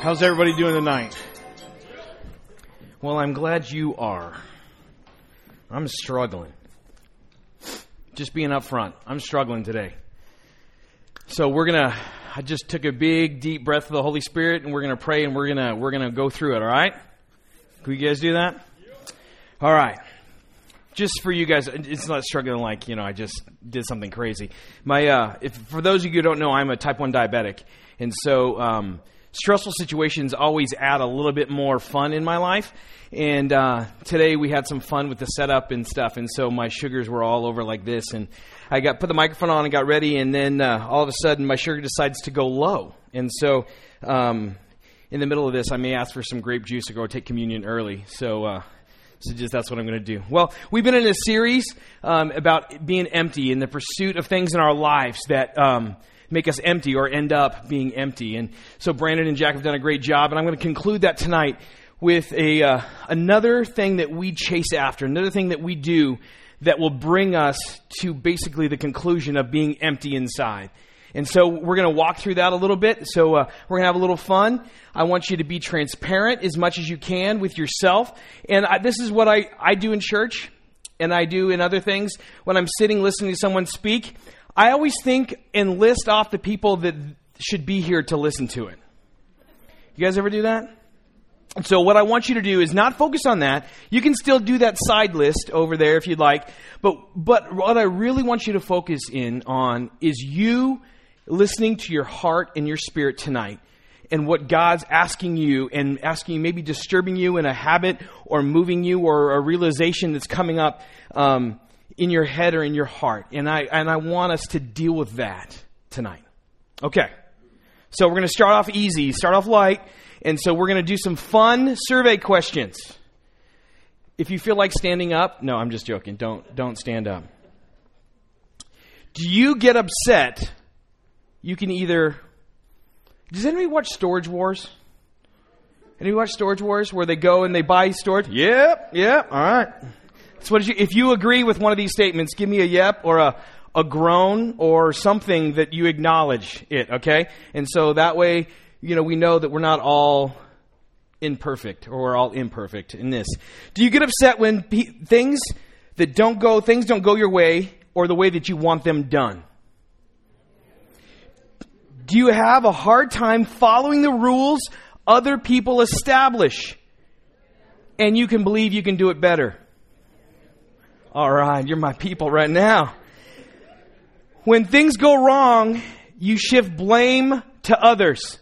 How's everybody doing tonight? Well, I'm glad you are. I'm struggling. Just being up front, I'm struggling today. So we're gonna. I just took a big, deep breath of the Holy Spirit, and we're gonna pray, and we're gonna we're gonna go through it. All right? Can you guys do that? All right. Just for you guys, it's not struggling like you know I just did something crazy. My, uh, if for those of you who don't know, I'm a type one diabetic, and so. Um, stressful situations always add a little bit more fun in my life. And uh, today we had some fun with the setup and stuff, and so my sugars were all over like this. And I got put the microphone on and got ready, and then uh, all of a sudden my sugar decides to go low. And so um, in the middle of this, I may ask for some grape juice to go take communion early. So. Uh, so just that's what I'm going to do. Well, we've been in a series um, about being empty in the pursuit of things in our lives that um, make us empty or end up being empty. And so Brandon and Jack have done a great job, and I'm going to conclude that tonight with a uh, another thing that we chase after, another thing that we do that will bring us to basically the conclusion of being empty inside. And so we're going to walk through that a little bit. So uh, we're going to have a little fun. I want you to be transparent as much as you can with yourself. And I, this is what I, I do in church and I do in other things. When I'm sitting listening to someone speak, I always think and list off the people that should be here to listen to it. You guys ever do that? So what I want you to do is not focus on that. You can still do that side list over there if you'd like. But but what I really want you to focus in on is you listening to your heart and your spirit tonight and what God's asking you and asking you, maybe disturbing you in a habit or moving you or a realization that's coming up. Um, in your head or in your heart. And I, and I want us to deal with that tonight. Okay. So we're going to start off easy, start off light. And so we're going to do some fun survey questions. If you feel like standing up, no, I'm just joking. Don't, don't stand up. Do you get upset? You can either. Does anybody watch Storage Wars? Anybody watch Storage Wars where they go and they buy storage? Yep, yep, all right. So you, if you agree with one of these statements, give me a yep or a, a groan or something that you acknowledge it, okay? And so that way, you know, we know that we're not all imperfect or we're all imperfect in this. Do you get upset when pe- things that don't go, things don't go your way or the way that you want them done? Do you have a hard time following the rules other people establish? And you can believe you can do it better. All right, you're my people right now. When things go wrong, you shift blame to others.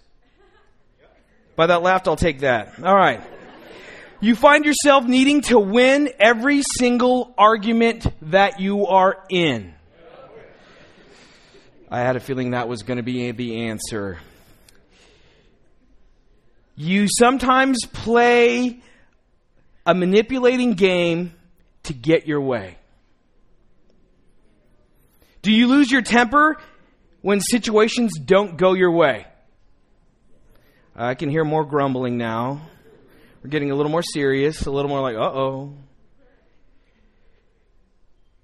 By that laugh, I'll take that. All right. You find yourself needing to win every single argument that you are in. I had a feeling that was going to be the answer. You sometimes play a manipulating game to get your way? Do you lose your temper when situations don't go your way? I can hear more grumbling now. We're getting a little more serious, a little more like, uh oh.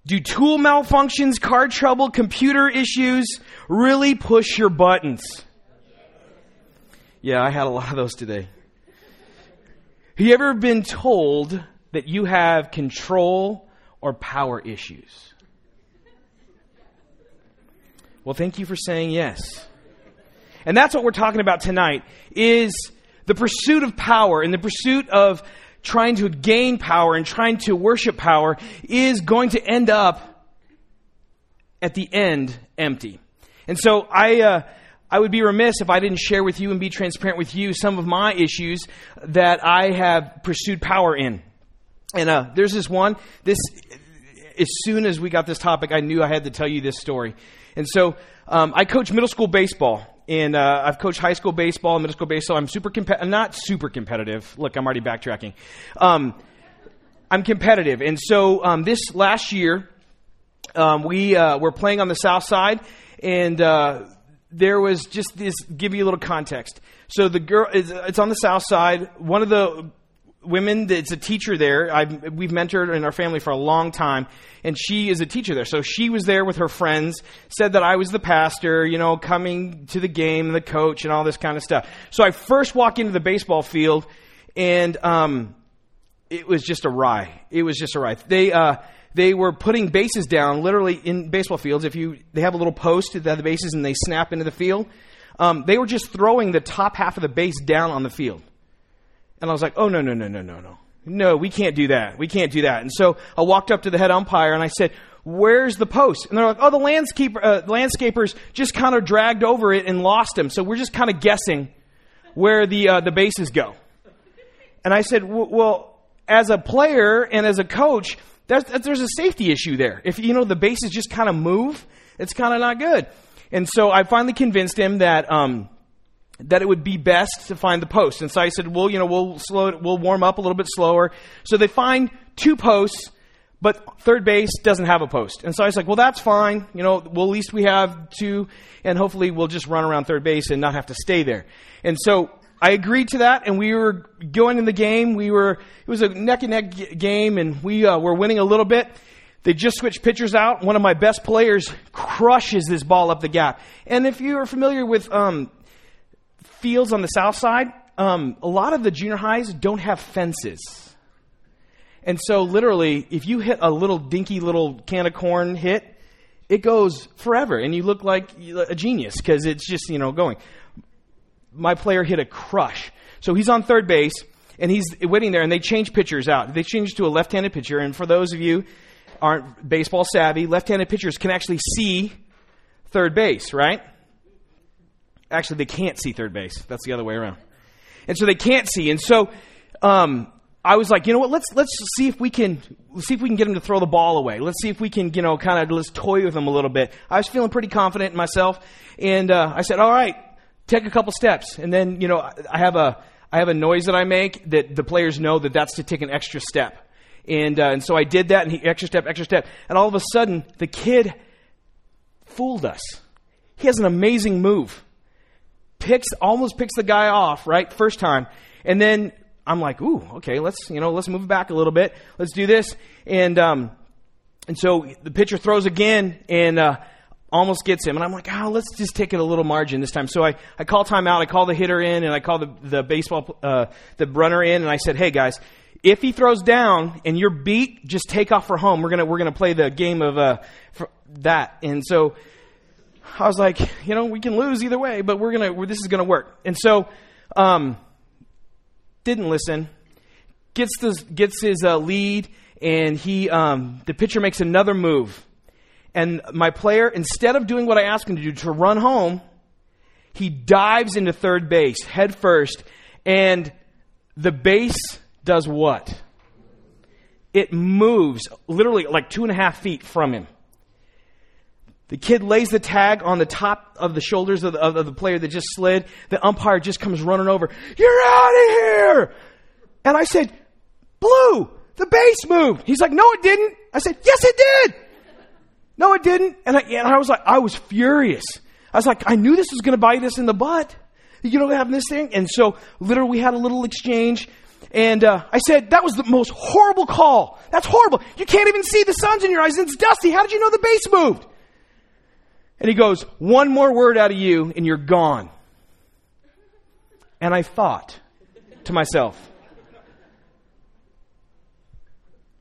Do tool malfunctions, car trouble, computer issues really push your buttons? Yeah, I had a lot of those today. Have you ever been told that you have control or power issues? Well, thank you for saying yes. And that's what we're talking about tonight is the pursuit of power and the pursuit of trying to gain power and trying to worship power is going to end up at the end empty. And so I uh, I would be remiss if I didn't share with you and be transparent with you some of my issues that I have pursued power in. And uh, there's this one. This, as soon as we got this topic, I knew I had to tell you this story. And so um, I coach middle school baseball, and uh, I've coached high school baseball and middle school baseball. I'm super competitive. Not super competitive. Look, I'm already backtracking. Um, I'm competitive, and so um, this last year um, we uh, were playing on the south side, and uh, there was just this. Give you a little context. So the girl, it's on the south side. One of the women that's a teacher there. I've, we've mentored in our family for a long time, and she is a teacher there. So she was there with her friends, said that I was the pastor, you know, coming to the game, the coach, and all this kind of stuff. So I first walk into the baseball field, and um, it was just a rye. It was just a rye. They uh, they were putting bases down, literally in baseball fields. If you they have a little post that the bases and they snap into the field. Um, they were just throwing the top half of the base down on the field. And I was like, oh, no, no, no, no, no, no. No, we can't do that. We can't do that. And so I walked up to the head umpire and I said, where's the post? And they're like, oh, the landscaper, uh, landscapers just kind of dragged over it and lost him. So we're just kind of guessing where the, uh, the bases go. And I said, well, as a player and as a coach, there's, there's a safety issue there. If, you know, the bases just kind of move, it's kind of not good. And so I finally convinced him that, um, that it would be best to find the post. And so I said, well, you know, we'll slow we'll warm up a little bit slower. So they find two posts, but third base doesn't have a post. And so I was like, well, that's fine. You know, well, at least we have two, and hopefully we'll just run around third base and not have to stay there. And so I agreed to that, and we were going in the game. We were, it was a neck and neck game, and we uh, were winning a little bit. They just switched pitchers out. One of my best players crushes this ball up the gap. And if you are familiar with um, fields on the south side, um, a lot of the junior highs don't have fences. And so, literally, if you hit a little dinky little can of corn hit, it goes forever, and you look like a genius because it's just you know going. My player hit a crush, so he's on third base and he's waiting there, and they change pitchers out. They change to a left-handed pitcher, and for those of you aren't baseball savvy, left-handed pitchers can actually see third base, right? Actually, they can't see third base. That's the other way around. And so they can't see. And so um, I was like, you know what? Let's let's see if we can see if we can get him to throw the ball away. Let's see if we can, you know, kind of let's toy with him a little bit. I was feeling pretty confident in myself, and uh, I said, all right, take a couple steps, and then you know, I have a I have a noise that I make that the players know that that's to take an extra step. And, uh, and so I did that, and he, extra step, extra step. And all of a sudden, the kid fooled us. He has an amazing move. Picks, almost picks the guy off, right? First time. And then I'm like, ooh, okay, let's, you know, let's move back a little bit. Let's do this. And, um, and so the pitcher throws again and, uh, almost gets him. And I'm like, oh, let's just take it a little margin this time. So I, I call timeout. I call the hitter in and I call the, the baseball, uh, the runner in and I said, hey guys, if he throws down and you're beat, just take off for home. We're gonna we're gonna play the game of uh, that. And so I was like, you know, we can lose either way, but we're gonna we're, this is gonna work. And so um, didn't listen. Gets this gets his uh, lead, and he um, the pitcher makes another move, and my player instead of doing what I asked him to do to run home, he dives into third base head first, and the base does what? It moves literally like two and a half feet from him. The kid lays the tag on the top of the shoulders of the, of the player that just slid. The umpire just comes running over. You're out of here! And I said, Blue, the base moved. He's like, No, it didn't. I said, Yes, it did. No, it didn't. And I, and I was like, I was furious. I was like, I knew this was going to bite us in the butt. You know, having this thing. And so, literally, we had a little exchange. And uh, I said, that was the most horrible call. That's horrible. You can't even see the sun's in your eyes. It's dusty. How did you know the base moved? And he goes, one more word out of you and you're gone. And I thought to myself,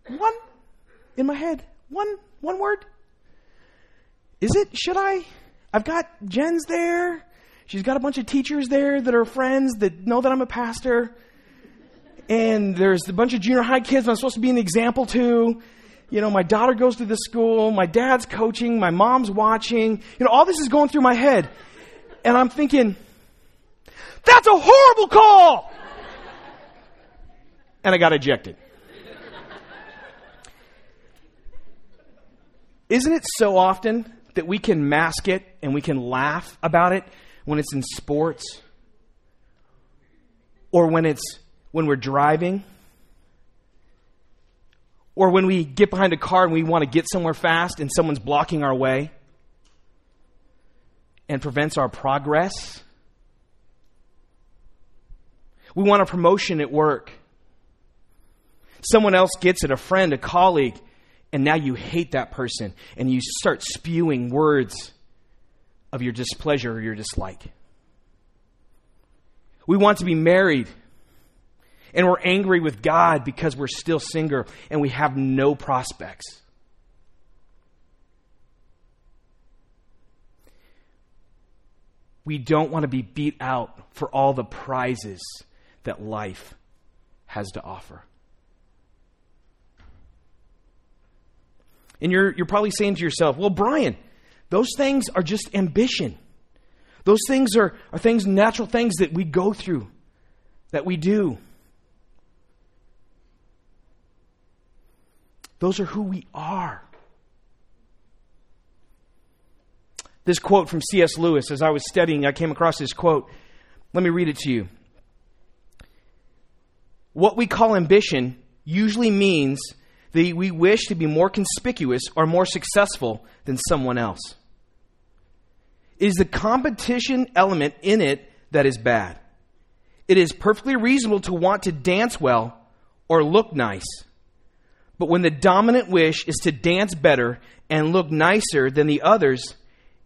one in my head, one, one word. Is it? Should I? I've got Jen's there. She's got a bunch of teachers there that are friends that know that I'm a pastor and there's a bunch of junior high kids I'm supposed to be an example to. You know, my daughter goes to this school, my dad's coaching, my mom's watching. You know, all this is going through my head. And I'm thinking, that's a horrible call! And I got ejected. Isn't it so often that we can mask it and we can laugh about it when it's in sports? Or when it's when we're driving, or when we get behind a car and we want to get somewhere fast and someone's blocking our way and prevents our progress. We want a promotion at work Someone else gets it, a friend, a colleague, and now you hate that person and you start spewing words of your displeasure or your dislike. We want to be married and we're angry with God because we're still single and we have no prospects. We don't want to be beat out for all the prizes that life has to offer. And you're, you're probably saying to yourself, well, Brian, those things are just ambition. Those things are, are things, natural things that we go through, that we do. Those are who we are. This quote from C.S. Lewis, as I was studying, I came across this quote. Let me read it to you. What we call ambition usually means that we wish to be more conspicuous or more successful than someone else. It is the competition element in it that is bad. It is perfectly reasonable to want to dance well or look nice. But when the dominant wish is to dance better and look nicer than the others,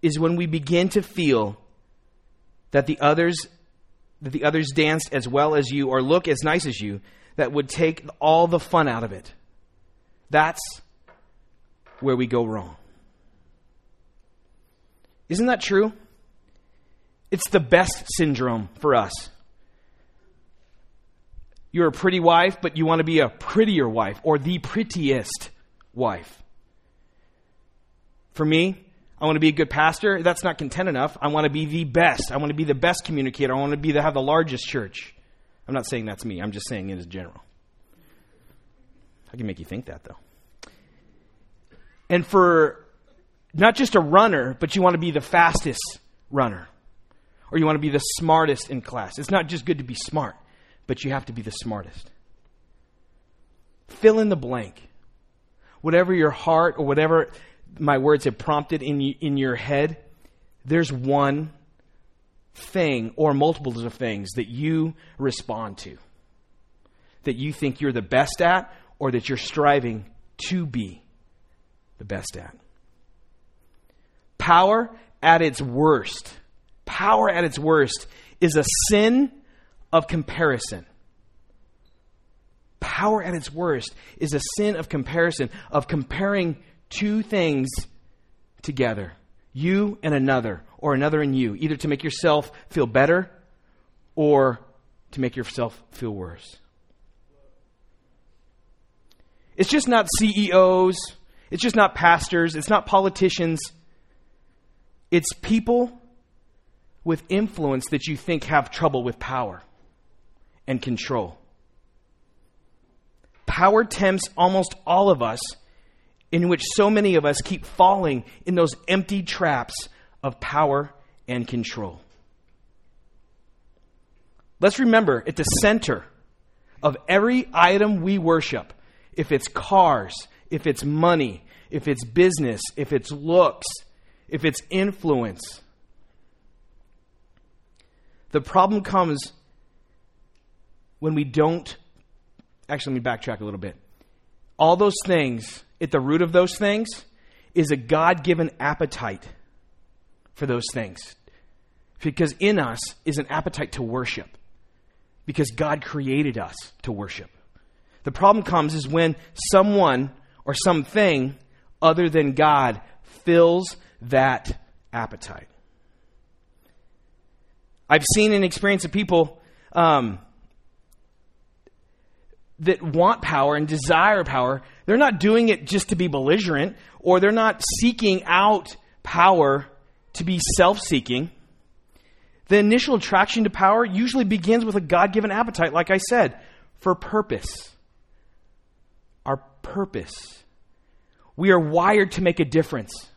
is when we begin to feel that the others that the others danced as well as you or look as nice as you that would take all the fun out of it. That's where we go wrong. Isn't that true? It's the best syndrome for us you're a pretty wife, but you want to be a prettier wife or the prettiest wife. For me, I want to be a good pastor. That's not content enough. I want to be the best. I want to be the best communicator. I want to be the, have the largest church. I'm not saying that's me. I'm just saying it as general. I can make you think that though. And for not just a runner, but you want to be the fastest runner. Or you want to be the smartest in class. It's not just good to be smart but you have to be the smartest. Fill in the blank. Whatever your heart or whatever my words have prompted in, in your head, there's one thing or multiples of things that you respond to. That you think you're the best at or that you're striving to be the best at. Power at its worst, power at its worst is a sin of comparison. Power at its worst is a sin of comparison, of comparing two things together you and another, or another and you, either to make yourself feel better or to make yourself feel worse. It's just not CEOs, it's just not pastors, it's not politicians. It's people with influence that you think have trouble with power and control. Power tempts almost all of us, in which so many of us keep falling in those empty traps of power and control. Let's remember at the center of every item we worship, if it's cars, if it's money, if it's business, if it's looks, if it's influence, the problem comes when we don't. Actually, let me backtrack a little bit. All those things, at the root of those things, is a God given appetite for those things. Because in us is an appetite to worship. Because God created us to worship. The problem comes is when someone or something other than God fills that appetite. I've seen an experience of people um, that want power and desire power, they're not doing it just to be belligerent or they're not seeking out power to be self seeking. The initial attraction to power usually begins with a God given appetite, like I said, for purpose. Our purpose. We are wired to make a difference.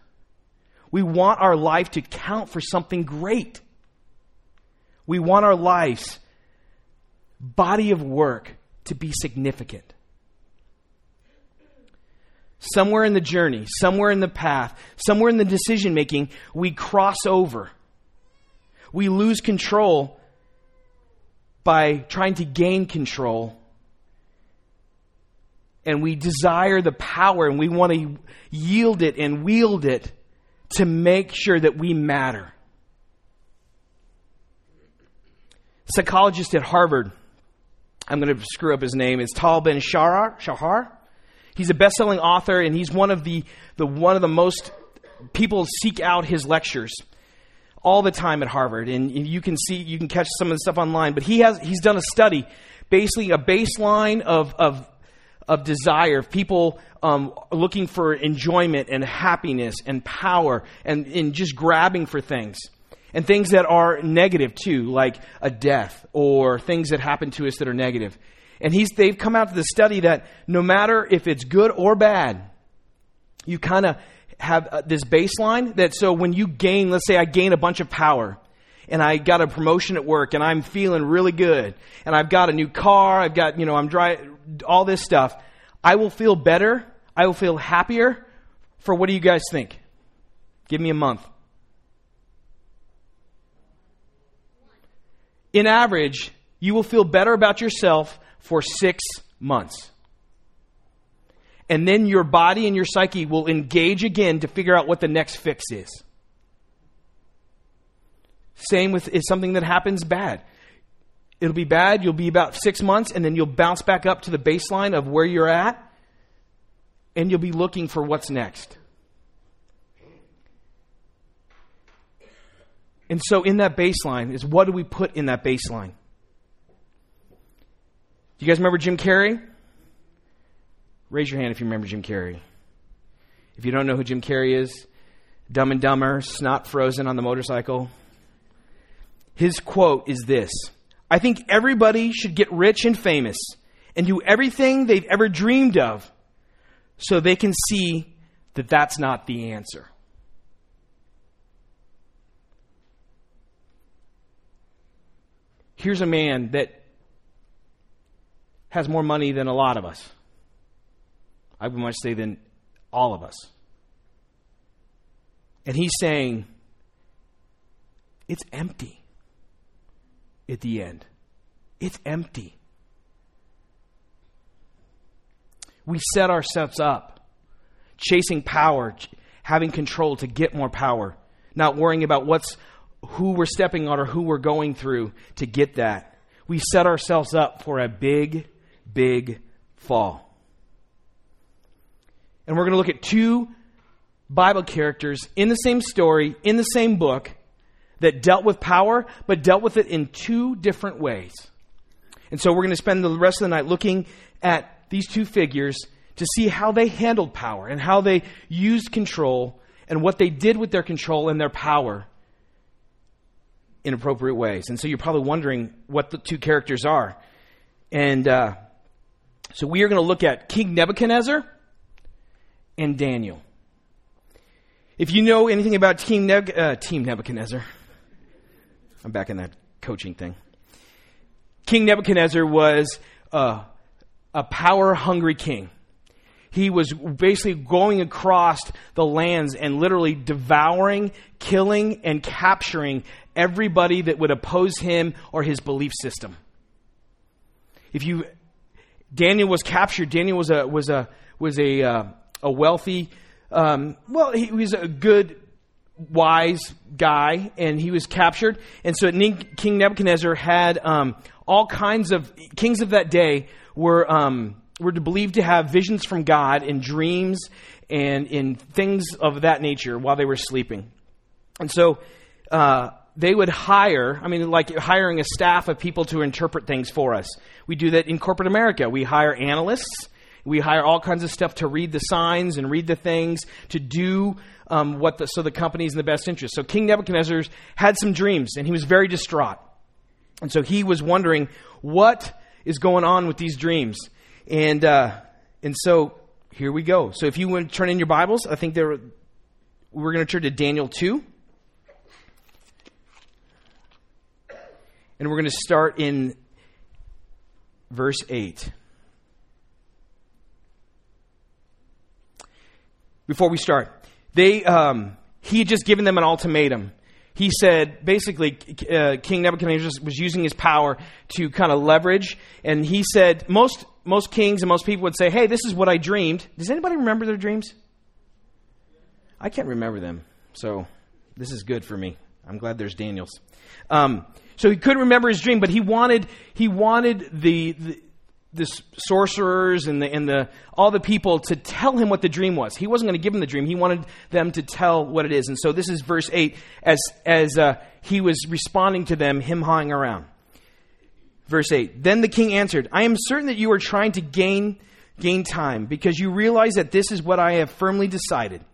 We want our life to count for something great. We want our life's body of work to be significant. Somewhere in the journey, somewhere in the path, somewhere in the decision making, we cross over. We lose control by trying to gain control. and we desire the power and we want to yield it and wield it to make sure that we matter. Psychologist at Harvard, I'm going to screw up his name, It's Tal Ben Shahar. Shahar. He's a best-selling author, and he's one of the, the one of the most people seek out his lectures all the time at Harvard. And you can see, you can catch some of the stuff online. But he has, he's done a study, basically a baseline of, of of desire, of people um, looking for enjoyment and happiness and power and, and just grabbing for things. And things that are negative too, like a death or things that happen to us that are negative. And he's, they've come out to the study that no matter if it's good or bad, you kind of have uh, this baseline that so when you gain, let's say I gain a bunch of power, and I got a promotion at work and I'm feeling really good and I've got a new car, I've got, you know, I'm driving all this stuff, I will feel better, I will feel happier for what do you guys think? Give me a month. In average, you will feel better about yourself for six months. And then your body and your psyche will engage again to figure out what the next fix is. Same with is something that happens bad. It'll be bad. You'll be about six months, and then you'll bounce back up to the baseline of where you're at, and you'll be looking for what's next. And so, in that baseline, is what do we put in that baseline? Do you guys remember Jim Carrey? Raise your hand if you remember Jim Carrey. If you don't know who Jim Carrey is, Dumb and Dumber, snot frozen on the motorcycle. His quote is this I think everybody should get rich and famous and do everything they've ever dreamed of so they can see that that's not the answer. Here's a man that has more money than a lot of us. I would much say than all of us. And he's saying, it's empty at the end. It's empty. We set ourselves up, chasing power, having control to get more power, not worrying about what's who we're stepping on or who we're going through to get that. We set ourselves up for a big, big fall. And we're going to look at two Bible characters in the same story, in the same book, that dealt with power, but dealt with it in two different ways. And so we're going to spend the rest of the night looking at these two figures to see how they handled power and how they used control and what they did with their control and their power in appropriate ways. And so you're probably wondering what the two characters are. And uh, so we are going to look at King Nebuchadnezzar and Daniel. If you know anything about Team, uh, Team Nebuchadnezzar, I'm back in that coaching thing. King Nebuchadnezzar was uh, a power hungry king. He was basically going across the lands and literally devouring, killing, and capturing everybody that would oppose him or his belief system. If you, Daniel was captured. Daniel was a was a was a uh, a wealthy, um, well, he was a good wise guy, and he was captured. And so King Nebuchadnezzar had um, all kinds of kings of that day were um, were believed to have visions from God in dreams and in things of that nature while they were sleeping. And so uh, they would hire, I mean, like hiring a staff of people to interpret things for us. We do that in corporate America. We hire analysts. We hire all kinds of stuff to read the signs and read the things, to do um, what the, so the company's in the best interest. So King Nebuchadnezzar had some dreams, and he was very distraught. And so he was wondering what is going on with these dreams. And, uh, and so here we go. So if you want to turn in your Bibles, I think there, we're going to turn to Daniel 2. And we're going to start in verse 8. Before we start, they, um, he had just given them an ultimatum. He said basically uh, King Nebuchadnezzar was using his power to kind of leverage, and he said most most kings and most people would say, "Hey, this is what I dreamed." Does anybody remember their dreams? I can't remember them, so this is good for me. I'm glad there's Daniels. Um, so he couldn't remember his dream, but he wanted he wanted the, the the sorcerers and the, and the all the people to tell him what the dream was. He wasn't going to give them the dream. He wanted them to tell what it is. And so this is verse eight as as uh, he was responding to them, him hawing around. Verse eight. Then the king answered, "I am certain that you are trying to gain gain time because you realize that this is what I have firmly decided.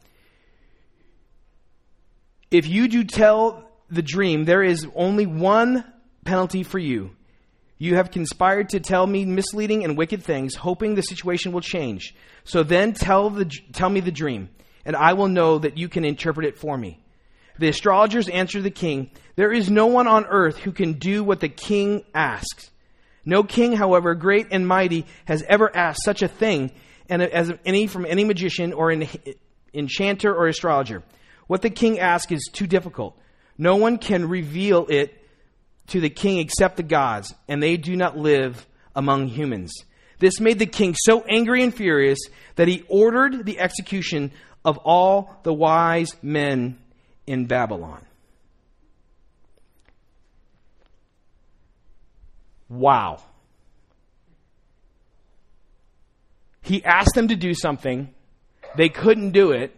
If you do tell the dream, there is only one penalty for you." You have conspired to tell me misleading and wicked things, hoping the situation will change. So then tell, the, tell me the dream, and I will know that you can interpret it for me. The astrologers answered the king, There is no one on earth who can do what the king asks. No king, however great and mighty, has ever asked such a thing and as any from any magician or enchanter or astrologer. What the king asks is too difficult. No one can reveal it to the king except the gods, and they do not live among humans. This made the king so angry and furious that he ordered the execution of all the wise men in Babylon. Wow. He asked them to do something, they couldn't do it,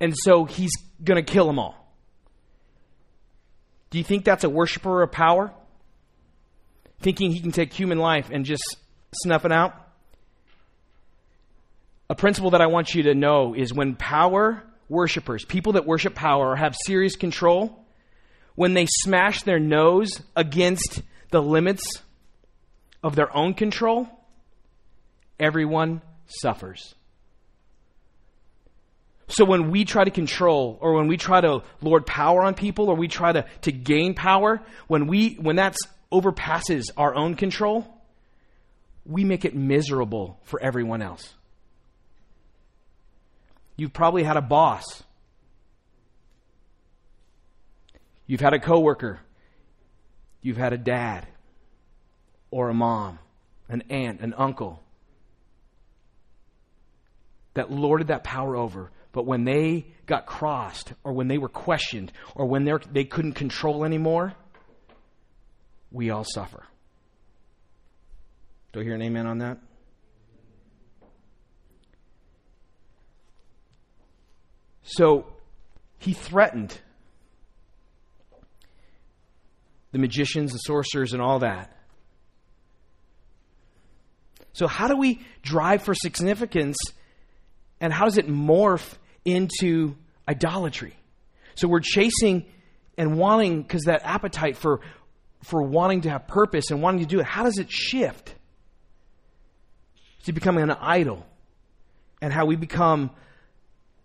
and so he's going to kill them all. Do you think that's a worshiper of power? Thinking he can take human life and just snuff it out? A principle that I want you to know is when power worshipers, people that worship power or have serious control, when they smash their nose against the limits of their own control, everyone suffers. So when we try to control or when we try to lord power on people or we try to, to gain power, when we when that overpasses our own control, we make it miserable for everyone else. You've probably had a boss. You've had a coworker. You've had a dad or a mom, an aunt, an uncle that lorded that power over but when they got crossed, or when they were questioned, or when they couldn't control anymore, we all suffer. Do I hear an amen on that? So he threatened the magicians, the sorcerers, and all that. So, how do we drive for significance and how does it morph into idolatry. So we're chasing and wanting, because that appetite for, for wanting to have purpose and wanting to do it, how does it shift to becoming an idol? And how we become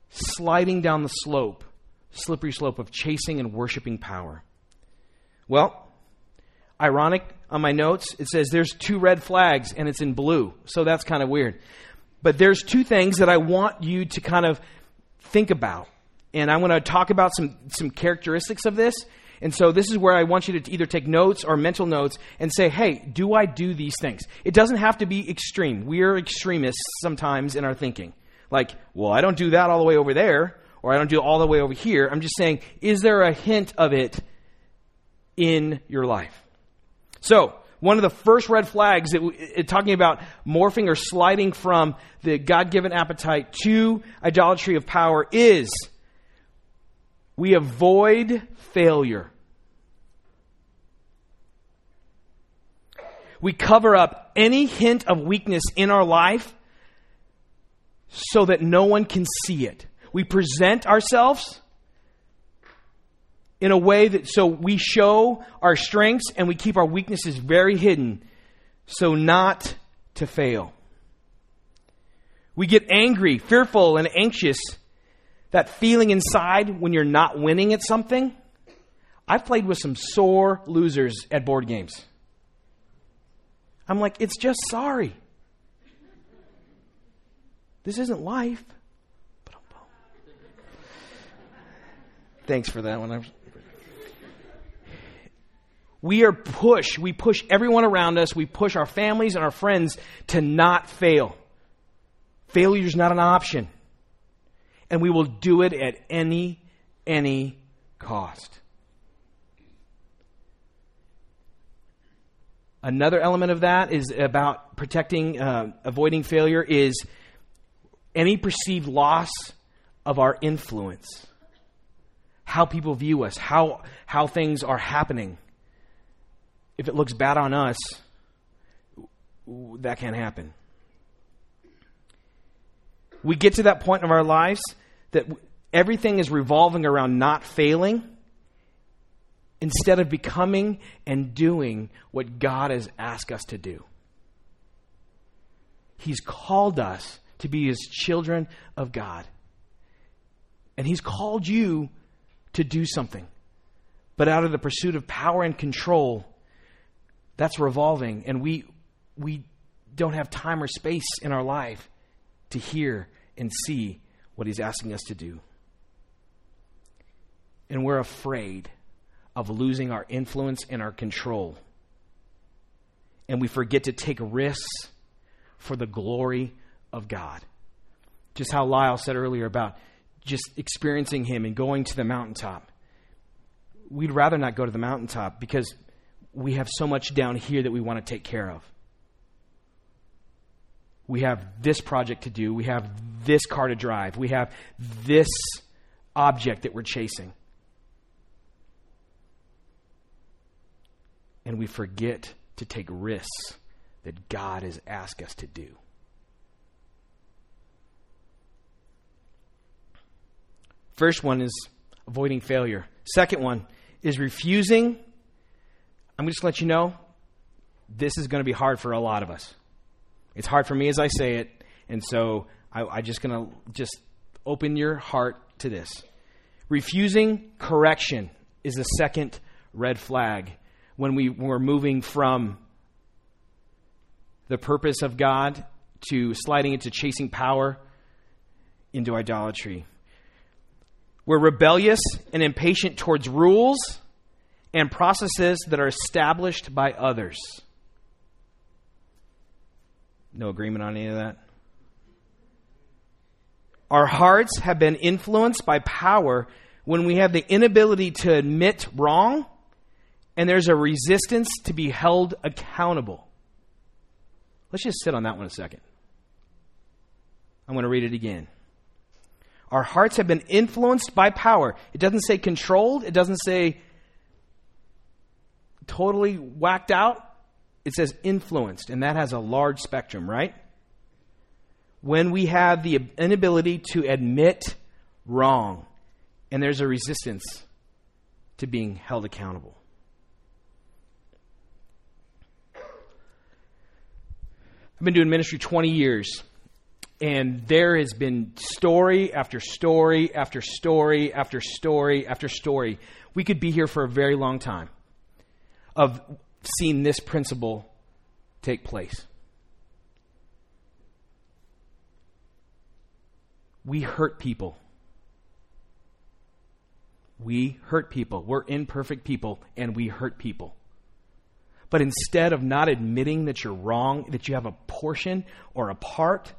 sliding down the slope, slippery slope of chasing and worshiping power. Well, ironic on my notes, it says there's two red flags and it's in blue. So that's kind of weird. But there's two things that I want you to kind of think about. And I'm going to talk about some, some characteristics of this. And so this is where I want you to either take notes or mental notes and say, hey, do I do these things? It doesn't have to be extreme. We are extremists sometimes in our thinking. Like, well, I don't do that all the way over there, or I don't do it all the way over here. I'm just saying, is there a hint of it in your life? So, one of the first red flags that it, talking about morphing or sliding from the God-given appetite to idolatry of power is we avoid failure. We cover up any hint of weakness in our life so that no one can see it. We present ourselves in a way that so we show our strengths and we keep our weaknesses very hidden so not to fail. We get angry, fearful, and anxious. That feeling inside when you're not winning at something. I've played with some sore losers at board games. I'm like, it's just sorry. This isn't life. Thanks for that one. We are push. We push everyone around us. We push our families and our friends to not fail. Failure is not an option. And we will do it at any, any cost. Another element of that is about protecting, uh, avoiding failure is any perceived loss of our influence. How people view us, how, how things are happening. If it looks bad on us, that can't happen. We get to that point of our lives that everything is revolving around not failing instead of becoming and doing what God has asked us to do. He's called us to be His children of God. And He's called you to do something. But out of the pursuit of power and control, that's revolving. And we, we don't have time or space in our life to hear and see what He's asking us to do. And we're afraid of losing our influence and our control. And we forget to take risks for the glory of God. Just how Lyle said earlier about just experiencing Him and going to the mountaintop. We'd rather not go to the mountaintop because we have so much down here that we want to take care of. We have this project to do. We have this car to drive. We have this object that we're chasing. and we forget to take risks that God has asked us to do. First one is avoiding failure. Second one is refusing. I'm just going to let you know this is going to be hard for a lot of us. It's hard for me as I say it, and so I, I'm just going to just open your heart to this. Refusing correction is the second red flag when we were moving from the purpose of God to sliding into chasing power into idolatry. We're rebellious and impatient towards rules and processes that are established by others. No agreement on any of that? Our hearts have been influenced by power when we have the inability to admit wrong and there's a resistance to be held accountable. Let's just sit on that one a second. I'm going to read it again. Our hearts have been influenced by power. It doesn't say controlled, it doesn't say totally whacked out. It says influenced, and that has a large spectrum, right? When we have the inability to admit wrong, and there's a resistance to being held accountable. I've been doing ministry 20 years, and there has been story after story after story after story after story. We could be here for a very long time of seeing this principle take place. We hurt people. We hurt people. We're imperfect people, and we hurt people. But instead of not admitting that you're wrong, that you have a portion or a part,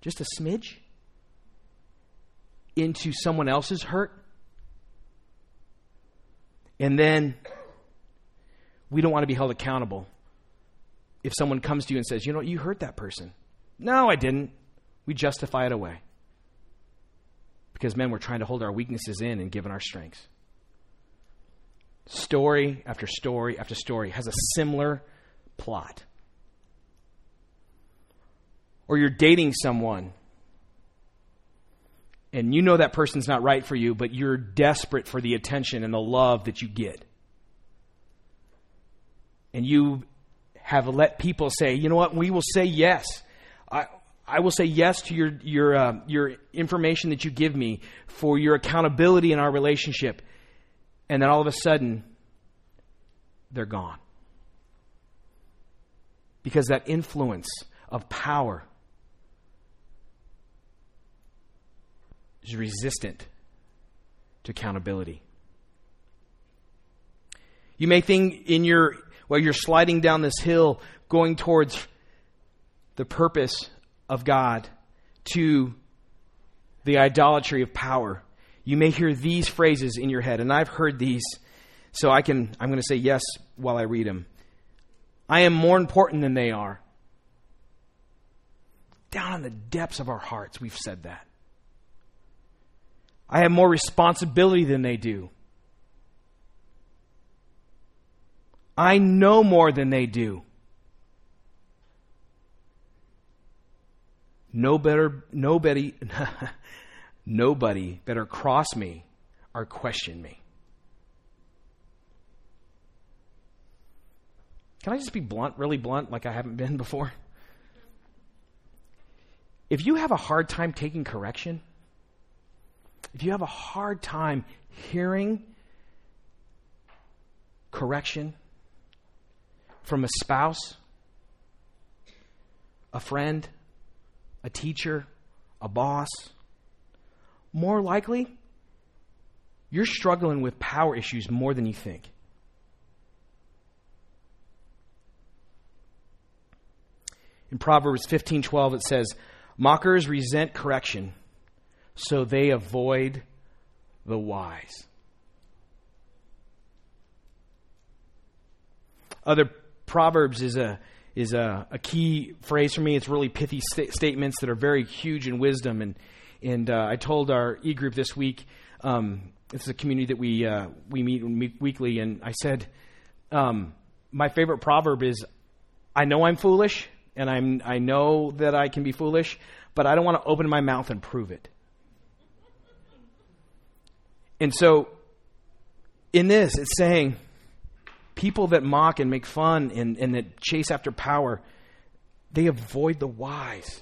just a smidge, into someone else's hurt, and then we don't want to be held accountable if someone comes to you and says, you know, you hurt that person. No, I didn't. We justify it away. Because, men, we're trying to hold our weaknesses in and give in our strengths story after story after story has a similar plot. Or you're dating someone and you know that person's not right for you, but you're desperate for the attention and the love that you get. And you have let people say, you know what, we will say yes. I, I will say yes to your, your, uh, your information that you give me for your accountability in our relationship and then all of a sudden, they're gone. Because that influence of power is resistant to accountability. You may think in your, while you're sliding down this hill, going towards the purpose of God to the idolatry of power. You may hear these phrases in your head, and I've heard these, so I can, I'm going to say yes while I read them. I am more important than they are. Down in the depths of our hearts, we've said that. I have more responsibility than they do. I know more than they do. No better, nobody, nobody better cross me or question me. Can I just be blunt, really blunt, like I haven't been before? If you have a hard time taking correction, if you have a hard time hearing correction from a spouse, a friend, a teacher, a boss, more likely you're struggling with power issues more than you think. In Proverbs 15:12 it says, "Mockers resent correction, so they avoid the wise." Other proverbs is a is a, a key phrase for me. It's really pithy st- statements that are very huge in wisdom. And and uh, I told our e group this week. Um, is a community that we uh, we meet weekly, and I said um, my favorite proverb is, "I know I'm foolish, and I'm I know that I can be foolish, but I don't want to open my mouth and prove it." And so, in this, it's saying people that mock and make fun and, and that chase after power, they avoid the wise.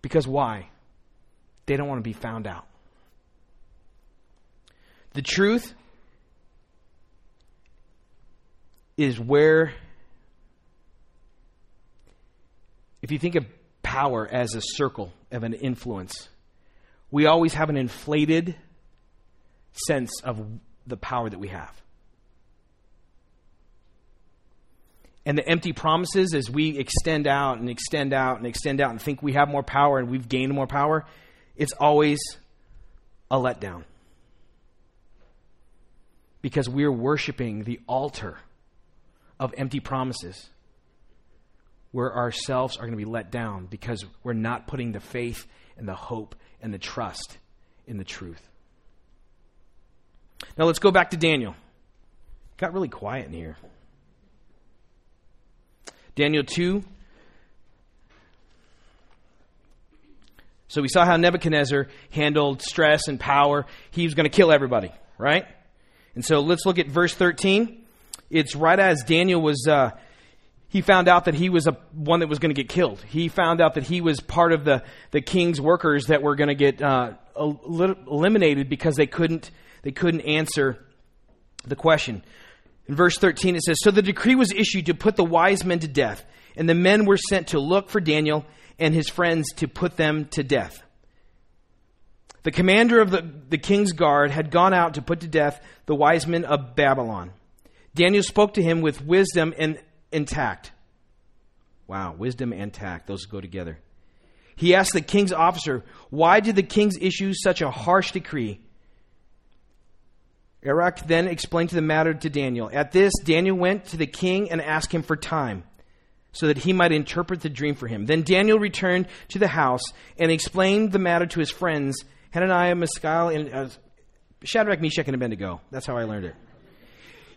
Because why? They don't want to be found out. The truth is where, if you think of power as a circle of an influence, we always have an inflated sense of the power that we have. and the empty promises as we extend out and extend out and extend out and think we have more power and we've gained more power, it's always a letdown. Because we're worshiping the altar of empty promises where ourselves are going to be let down because we're not putting the faith and the hope and the trust in the truth. Now let's go back to Daniel. It got really quiet in here. Daniel 2. So we saw how Nebuchadnezzar handled stress and power. He was going to kill everybody, right? And so let's look at verse 13. It's right as Daniel was, uh, he found out that he was a, one that was going to get killed. He found out that he was part of the, the king's workers that were going to get uh, eliminated because they couldn't, they couldn't answer the question. In verse 13, it says So the decree was issued to put the wise men to death, and the men were sent to look for Daniel and his friends to put them to death. The commander of the, the king's guard had gone out to put to death the wise men of Babylon. Daniel spoke to him with wisdom and, and tact. Wow, wisdom and tact, those go together. He asked the king's officer, Why did the kings issue such a harsh decree? Arioch then explained the matter to Daniel. At this, Daniel went to the king and asked him for time so that he might interpret the dream for him. Then Daniel returned to the house and explained the matter to his friends, Hananiah, Mishael, and uh, Shadrach, Meshach, and Abednego. That's how I learned it.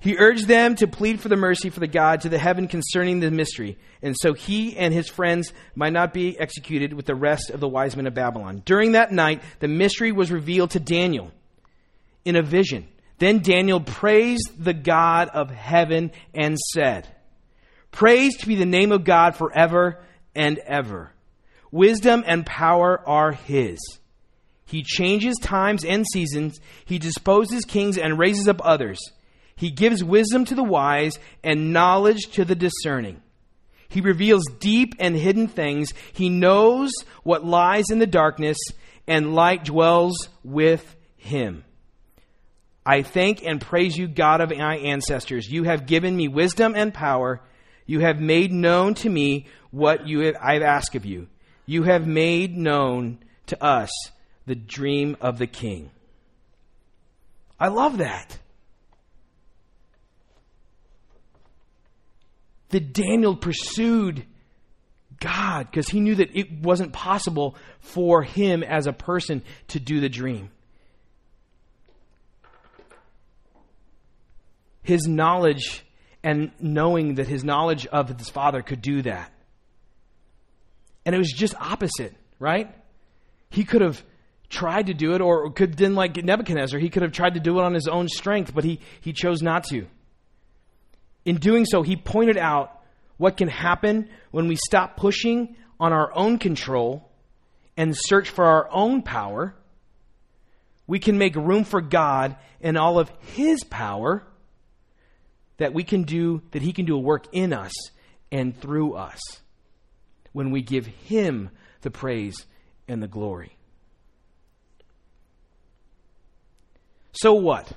He urged them to plead for the mercy for the God to the heaven concerning the mystery, and so he and his friends might not be executed with the rest of the wise men of Babylon. During that night, the mystery was revealed to Daniel in a vision. Then Daniel praised the God of heaven and said, Praised be the name of God forever and ever. Wisdom and power are his. He changes times and seasons. He disposes kings and raises up others. He gives wisdom to the wise and knowledge to the discerning. He reveals deep and hidden things. He knows what lies in the darkness, and light dwells with him. I thank and praise you, God of my ancestors. You have given me wisdom and power. You have made known to me what you have, I've asked of you. You have made known to us the dream of the king. I love that. That Daniel pursued God because he knew that it wasn't possible for him as a person to do the dream. His knowledge and knowing that his knowledge of his father could do that. And it was just opposite, right? He could have tried to do it, or could then like Nebuchadnezzar, he could have tried to do it on his own strength, but he, he chose not to. In doing so, he pointed out what can happen when we stop pushing on our own control and search for our own power. We can make room for God and all of His power that we can do, that He can do a work in us and through us when we give Him the praise and the glory. So what?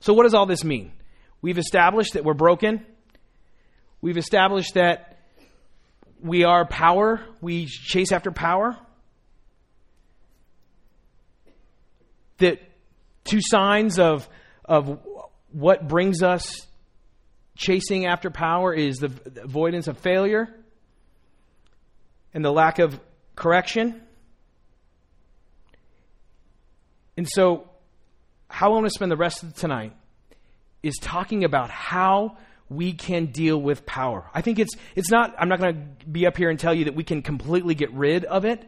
So, what does all this mean? We've established that we're broken. We've established that we are power. We chase after power. That two signs of, of what brings us chasing after power is the avoidance of failure and the lack of correction. And so, how I want to spend the rest of tonight is talking about how we can deal with power. I think it's it's not I'm not going to be up here and tell you that we can completely get rid of it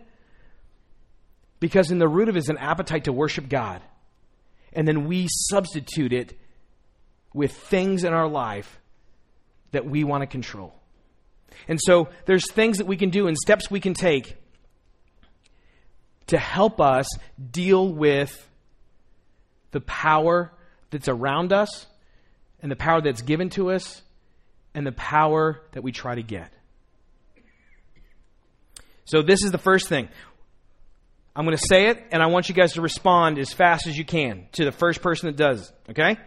because in the root of it is an appetite to worship God. And then we substitute it with things in our life that we want to control. And so there's things that we can do and steps we can take to help us deal with the power that's around us and the power that's given to us and the power that we try to get. So, this is the first thing. I'm going to say it, and I want you guys to respond as fast as you can to the first person that does, okay?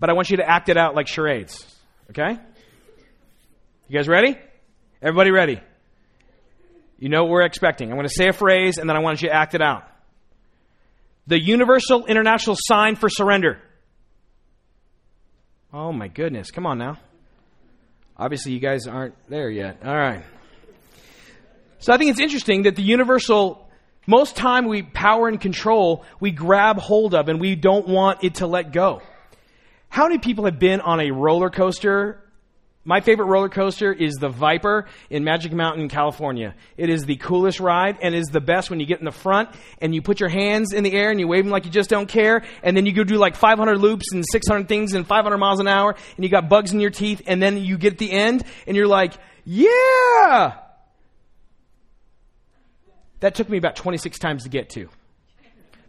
But I want you to act it out like charades, okay? You guys ready? Everybody ready? You know what we're expecting. I'm going to say a phrase, and then I want you to act it out the universal international sign for surrender. Oh my goodness, come on now. Obviously, you guys aren't there yet. All right. So I think it's interesting that the universal, most time we power and control, we grab hold of and we don't want it to let go. How many people have been on a roller coaster my favorite roller coaster is the Viper in Magic Mountain, California. It is the coolest ride and is the best when you get in the front and you put your hands in the air and you wave them like you just don't care. And then you go do like 500 loops and 600 things and 500 miles an hour and you got bugs in your teeth. And then you get the end and you're like, yeah! That took me about 26 times to get to.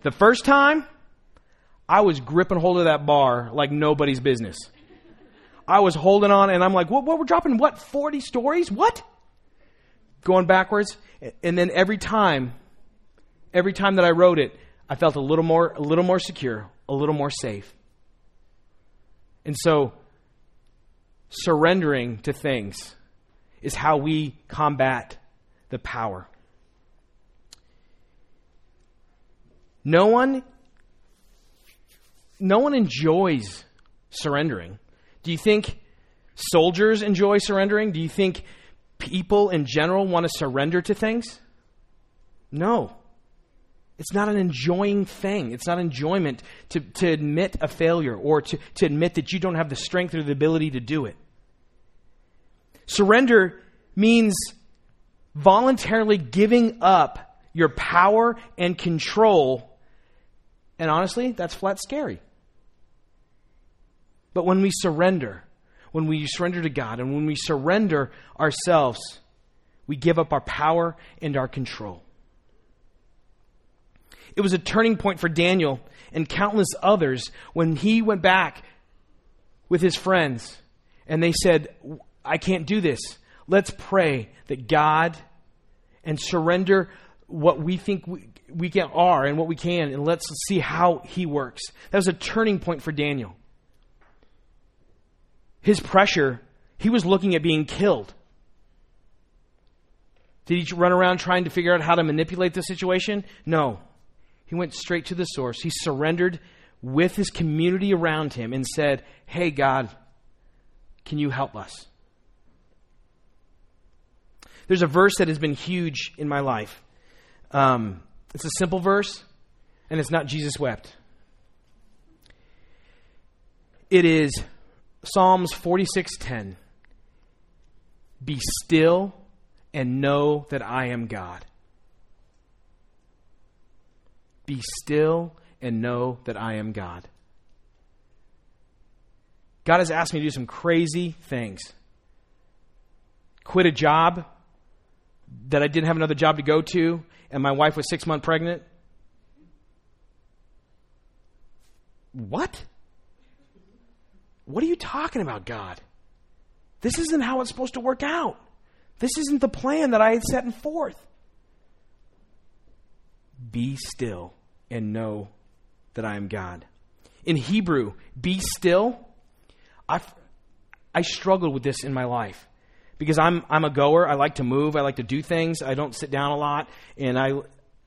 The first time, I was gripping hold of that bar like nobody's business. I was holding on and I'm like, what, what, we're dropping what, 40 stories? What? Going backwards. And then every time, every time that I wrote it, I felt a little more, a little more secure, a little more safe. And so, surrendering to things is how we combat the power. No one no one enjoys surrendering. Do you think soldiers enjoy surrendering? Do you think people in general want to surrender to things? No. It's not an enjoying thing. It's not enjoyment to, to admit a failure or to, to admit that you don't have the strength or the ability to do it. Surrender means voluntarily giving up your power and control. And honestly, that's flat scary. But when we surrender, when we surrender to God, and when we surrender ourselves, we give up our power and our control. It was a turning point for Daniel and countless others when he went back with his friends and they said, I can't do this. Let's pray that God and surrender what we think we, we can, are and what we can, and let's see how he works. That was a turning point for Daniel. His pressure, he was looking at being killed. Did he run around trying to figure out how to manipulate the situation? No. He went straight to the source. He surrendered with his community around him and said, Hey, God, can you help us? There's a verse that has been huge in my life. Um, it's a simple verse, and it's not Jesus wept. It is Psalms 46:10. Be still and know that I am God. Be still and know that I am God. God has asked me to do some crazy things. Quit a job that I didn't have another job to go to, and my wife was six months pregnant. What? What are you talking about, God? This isn't how it's supposed to work out. This isn't the plan that I had set forth. Be still and know that I am God. In Hebrew, be still. I I struggled with this in my life because I'm I'm a goer. I like to move. I like to do things. I don't sit down a lot, and I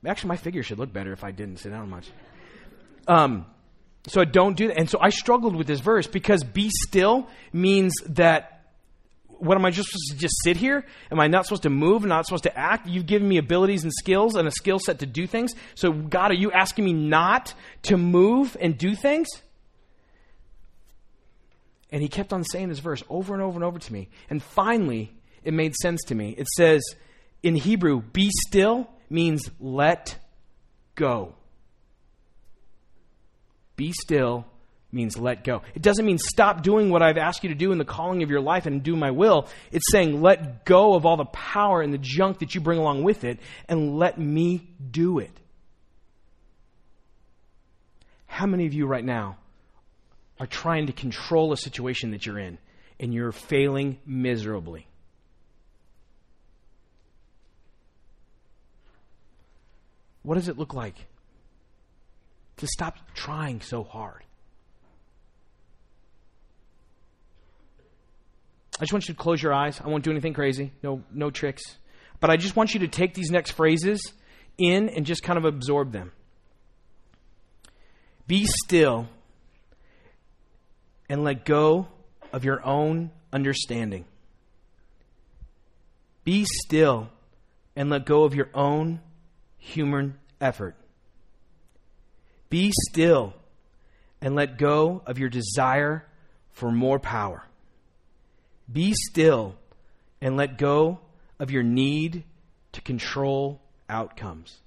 actually my figure should look better if I didn't sit down much. Um, so I don't do that, and so I struggled with this verse because be still means that what am I just supposed to just sit here? Am I not supposed to move? Not supposed to act? You've given me abilities and skills and a skill set to do things. So, God, are you asking me not to move and do things? And he kept on saying this verse over and over and over to me. And finally, it made sense to me. It says in Hebrew, be still means let go. Be still means let go. It doesn't mean stop doing what I've asked you to do in the calling of your life and do my will. It's saying let go of all the power and the junk that you bring along with it and let me do it. How many of you right now are trying to control a situation that you're in and you're failing miserably? What does it look like to stop trying so hard? I just want you to close your eyes. I won't do anything crazy. No, no tricks. But I just want you to take these next phrases in and just kind of absorb them. Be still and let go of your own understanding. Be still and let go of your own human effort. Be still and let go of your desire for more power. Be still and let go of your need to control outcomes.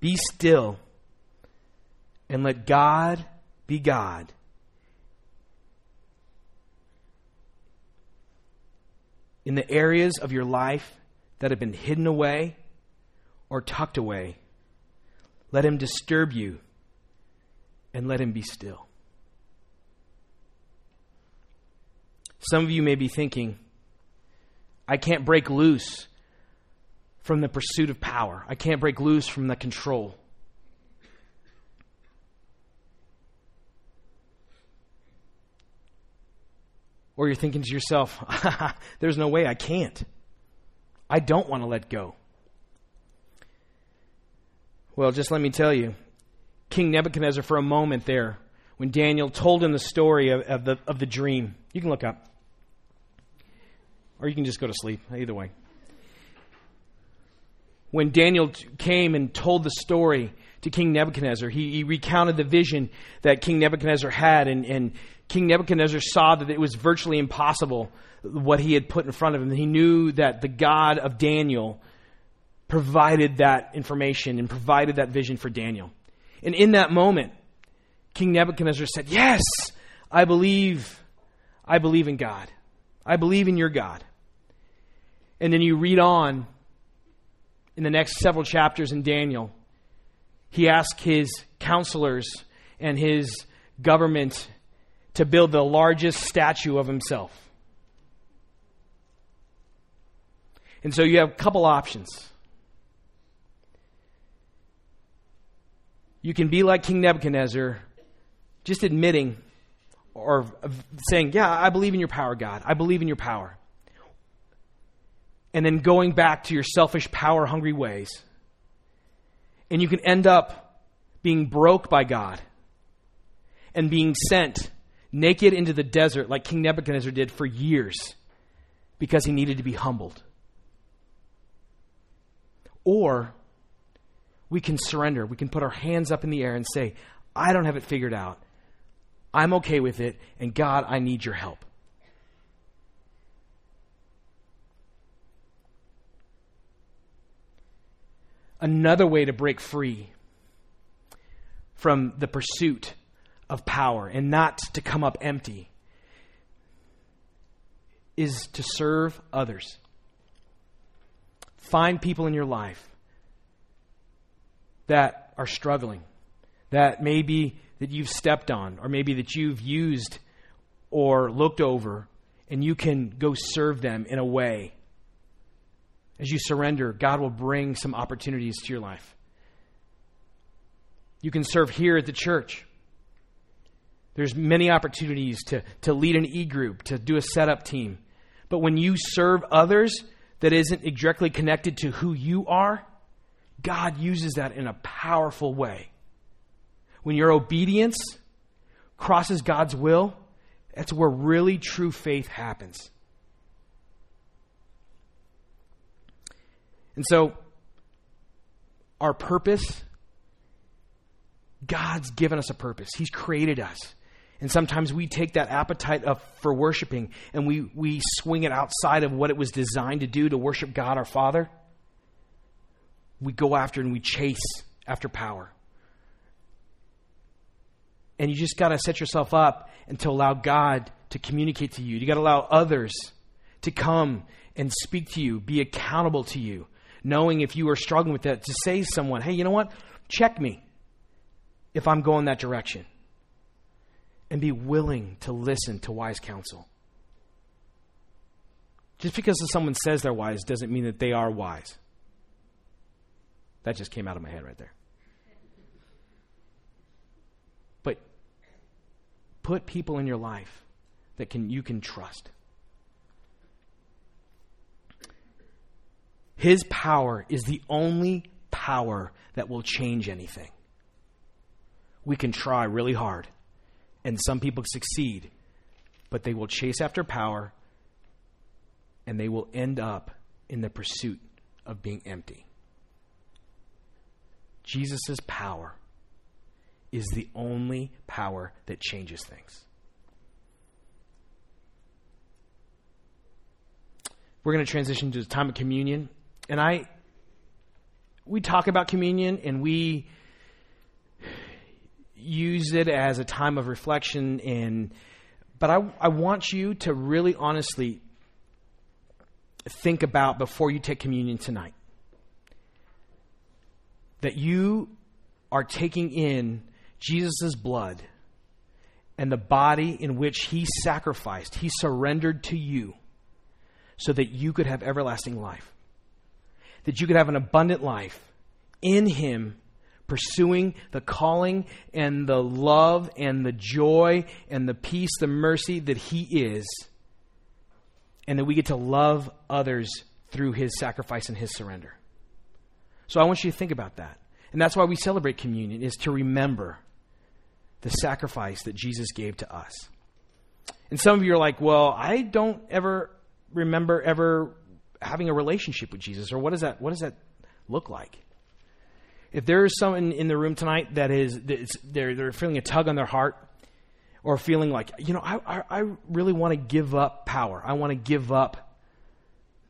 Be still and let God be God. In the areas of your life that have been hidden away or tucked away, let Him disturb you and let Him be still. Some of you may be thinking, I can't break loose from the pursuit of power. I can't break loose from the control. Or you're thinking to yourself, there's no way I can't. I don't want to let go. Well, just let me tell you, King Nebuchadnezzar, for a moment there, when Daniel told him the story of, of, the, of the dream, you can look up. Or you can just go to sleep, either way. When Daniel came and told the story to King Nebuchadnezzar, he, he recounted the vision that King Nebuchadnezzar had, and, and King Nebuchadnezzar saw that it was virtually impossible what he had put in front of him. He knew that the God of Daniel provided that information and provided that vision for Daniel. And in that moment, King Nebuchadnezzar said, Yes, I believe, I believe in God. I believe in your God. And then you read on in the next several chapters in Daniel. He asked his counselors and his government to build the largest statue of himself. And so you have a couple options. You can be like King Nebuchadnezzar, just admitting or saying, Yeah, I believe in your power, God. I believe in your power. And then going back to your selfish, power hungry ways. And you can end up being broke by God and being sent naked into the desert like King Nebuchadnezzar did for years because he needed to be humbled. Or we can surrender. We can put our hands up in the air and say, I don't have it figured out. I'm okay with it, and God, I need your help. Another way to break free from the pursuit of power and not to come up empty is to serve others. Find people in your life that are struggling, that maybe that you've stepped on, or maybe that you've used or looked over, and you can go serve them in a way. As you surrender, God will bring some opportunities to your life. You can serve here at the church. There's many opportunities to, to lead an e group, to do a setup team. But when you serve others that isn't directly connected to who you are, God uses that in a powerful way. When your obedience crosses God's will, that's where really true faith happens. And so, our purpose, God's given us a purpose. He's created us. And sometimes we take that appetite of, for worshiping and we, we swing it outside of what it was designed to do to worship God our Father we go after and we chase after power. And you just got to set yourself up and to allow God to communicate to you. You got to allow others to come and speak to you, be accountable to you, knowing if you are struggling with that, to say to someone, hey, you know what? Check me if I'm going that direction. And be willing to listen to wise counsel. Just because someone says they're wise doesn't mean that they are wise. That just came out of my head right there. But put people in your life that can you can trust. His power is the only power that will change anything. We can try really hard, and some people succeed, but they will chase after power and they will end up in the pursuit of being empty. Jesus' power is the only power that changes things. We're going to transition to the time of communion. And I, we talk about communion and we use it as a time of reflection and but I, I want you to really honestly think about before you take communion tonight that you are taking in Jesus' blood and the body in which he sacrificed, he surrendered to you so that you could have everlasting life, that you could have an abundant life in him, pursuing the calling and the love and the joy and the peace, the mercy that he is, and that we get to love others through his sacrifice and his surrender. So I want you to think about that. And that's why we celebrate communion, is to remember the sacrifice that Jesus gave to us. And some of you are like, well, I don't ever remember ever having a relationship with Jesus, or what does that, what does that look like? If there is someone in the room tonight that is, they're, they're feeling a tug on their heart, or feeling like, you know, I, I, I really want to give up power. I want to give up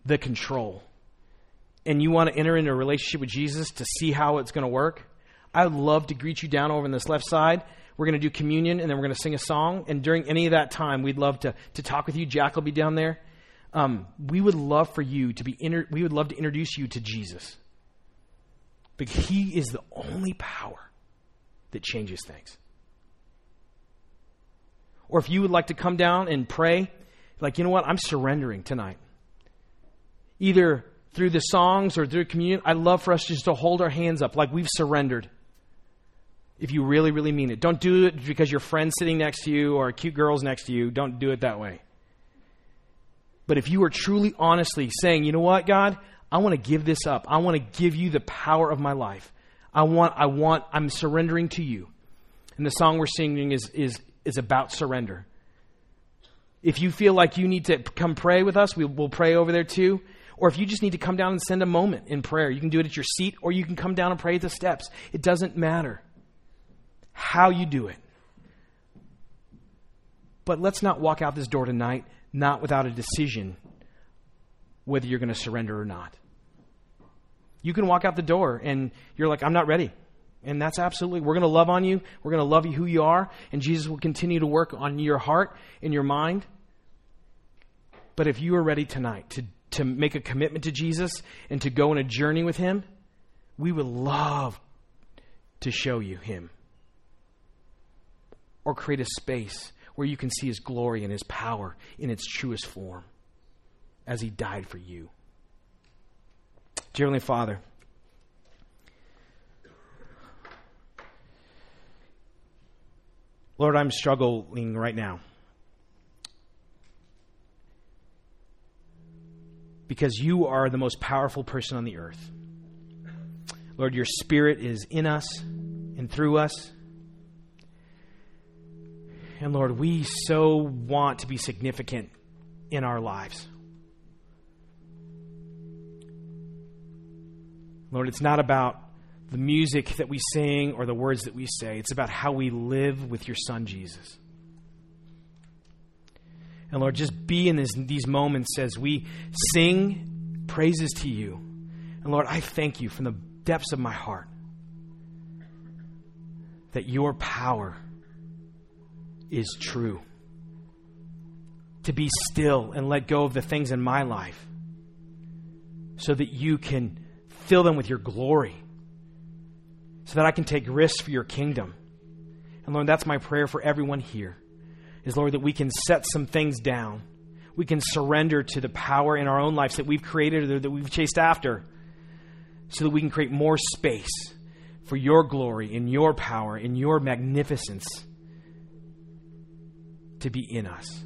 the control and you want to enter into a relationship with Jesus to see how it's going to work, I would love to greet you down over on this left side. We're going to do communion and then we're going to sing a song. And during any of that time, we'd love to, to talk with you. Jack will be down there. Um, we would love for you to be, inter- we would love to introduce you to Jesus. Because he is the only power that changes things. Or if you would like to come down and pray, like, you know what, I'm surrendering tonight. Either through the songs or through communion, I love for us just to hold our hands up like we've surrendered. If you really, really mean it. Don't do it because your friend's sitting next to you or a cute girl's next to you. Don't do it that way. But if you are truly, honestly saying, you know what, God, I want to give this up. I want to give you the power of my life. I want, I want, I'm surrendering to you. And the song we're singing is, is, is about surrender. If you feel like you need to come pray with us, we, will pray over there too. Or if you just need to come down and send a moment in prayer, you can do it at your seat or you can come down and pray at the steps. It doesn't matter how you do it. But let's not walk out this door tonight not without a decision whether you're going to surrender or not. You can walk out the door and you're like, I'm not ready. And that's absolutely, we're going to love on you. We're going to love you who you are. And Jesus will continue to work on your heart and your mind. But if you are ready tonight to to make a commitment to Jesus and to go on a journey with Him, we would love to show you Him. Or create a space where you can see His glory and His power in its truest form as He died for you. Dear Heavenly Father, Lord, I'm struggling right now. Because you are the most powerful person on the earth. Lord, your spirit is in us and through us. And Lord, we so want to be significant in our lives. Lord, it's not about the music that we sing or the words that we say, it's about how we live with your Son, Jesus. And Lord, just be in this, these moments as we sing praises to you. And Lord, I thank you from the depths of my heart that your power is true. To be still and let go of the things in my life so that you can fill them with your glory, so that I can take risks for your kingdom. And Lord, that's my prayer for everyone here is, Lord, that we can set some things down. We can surrender to the power in our own lives that we've created or that we've chased after so that we can create more space for your glory and your power and your magnificence to be in us.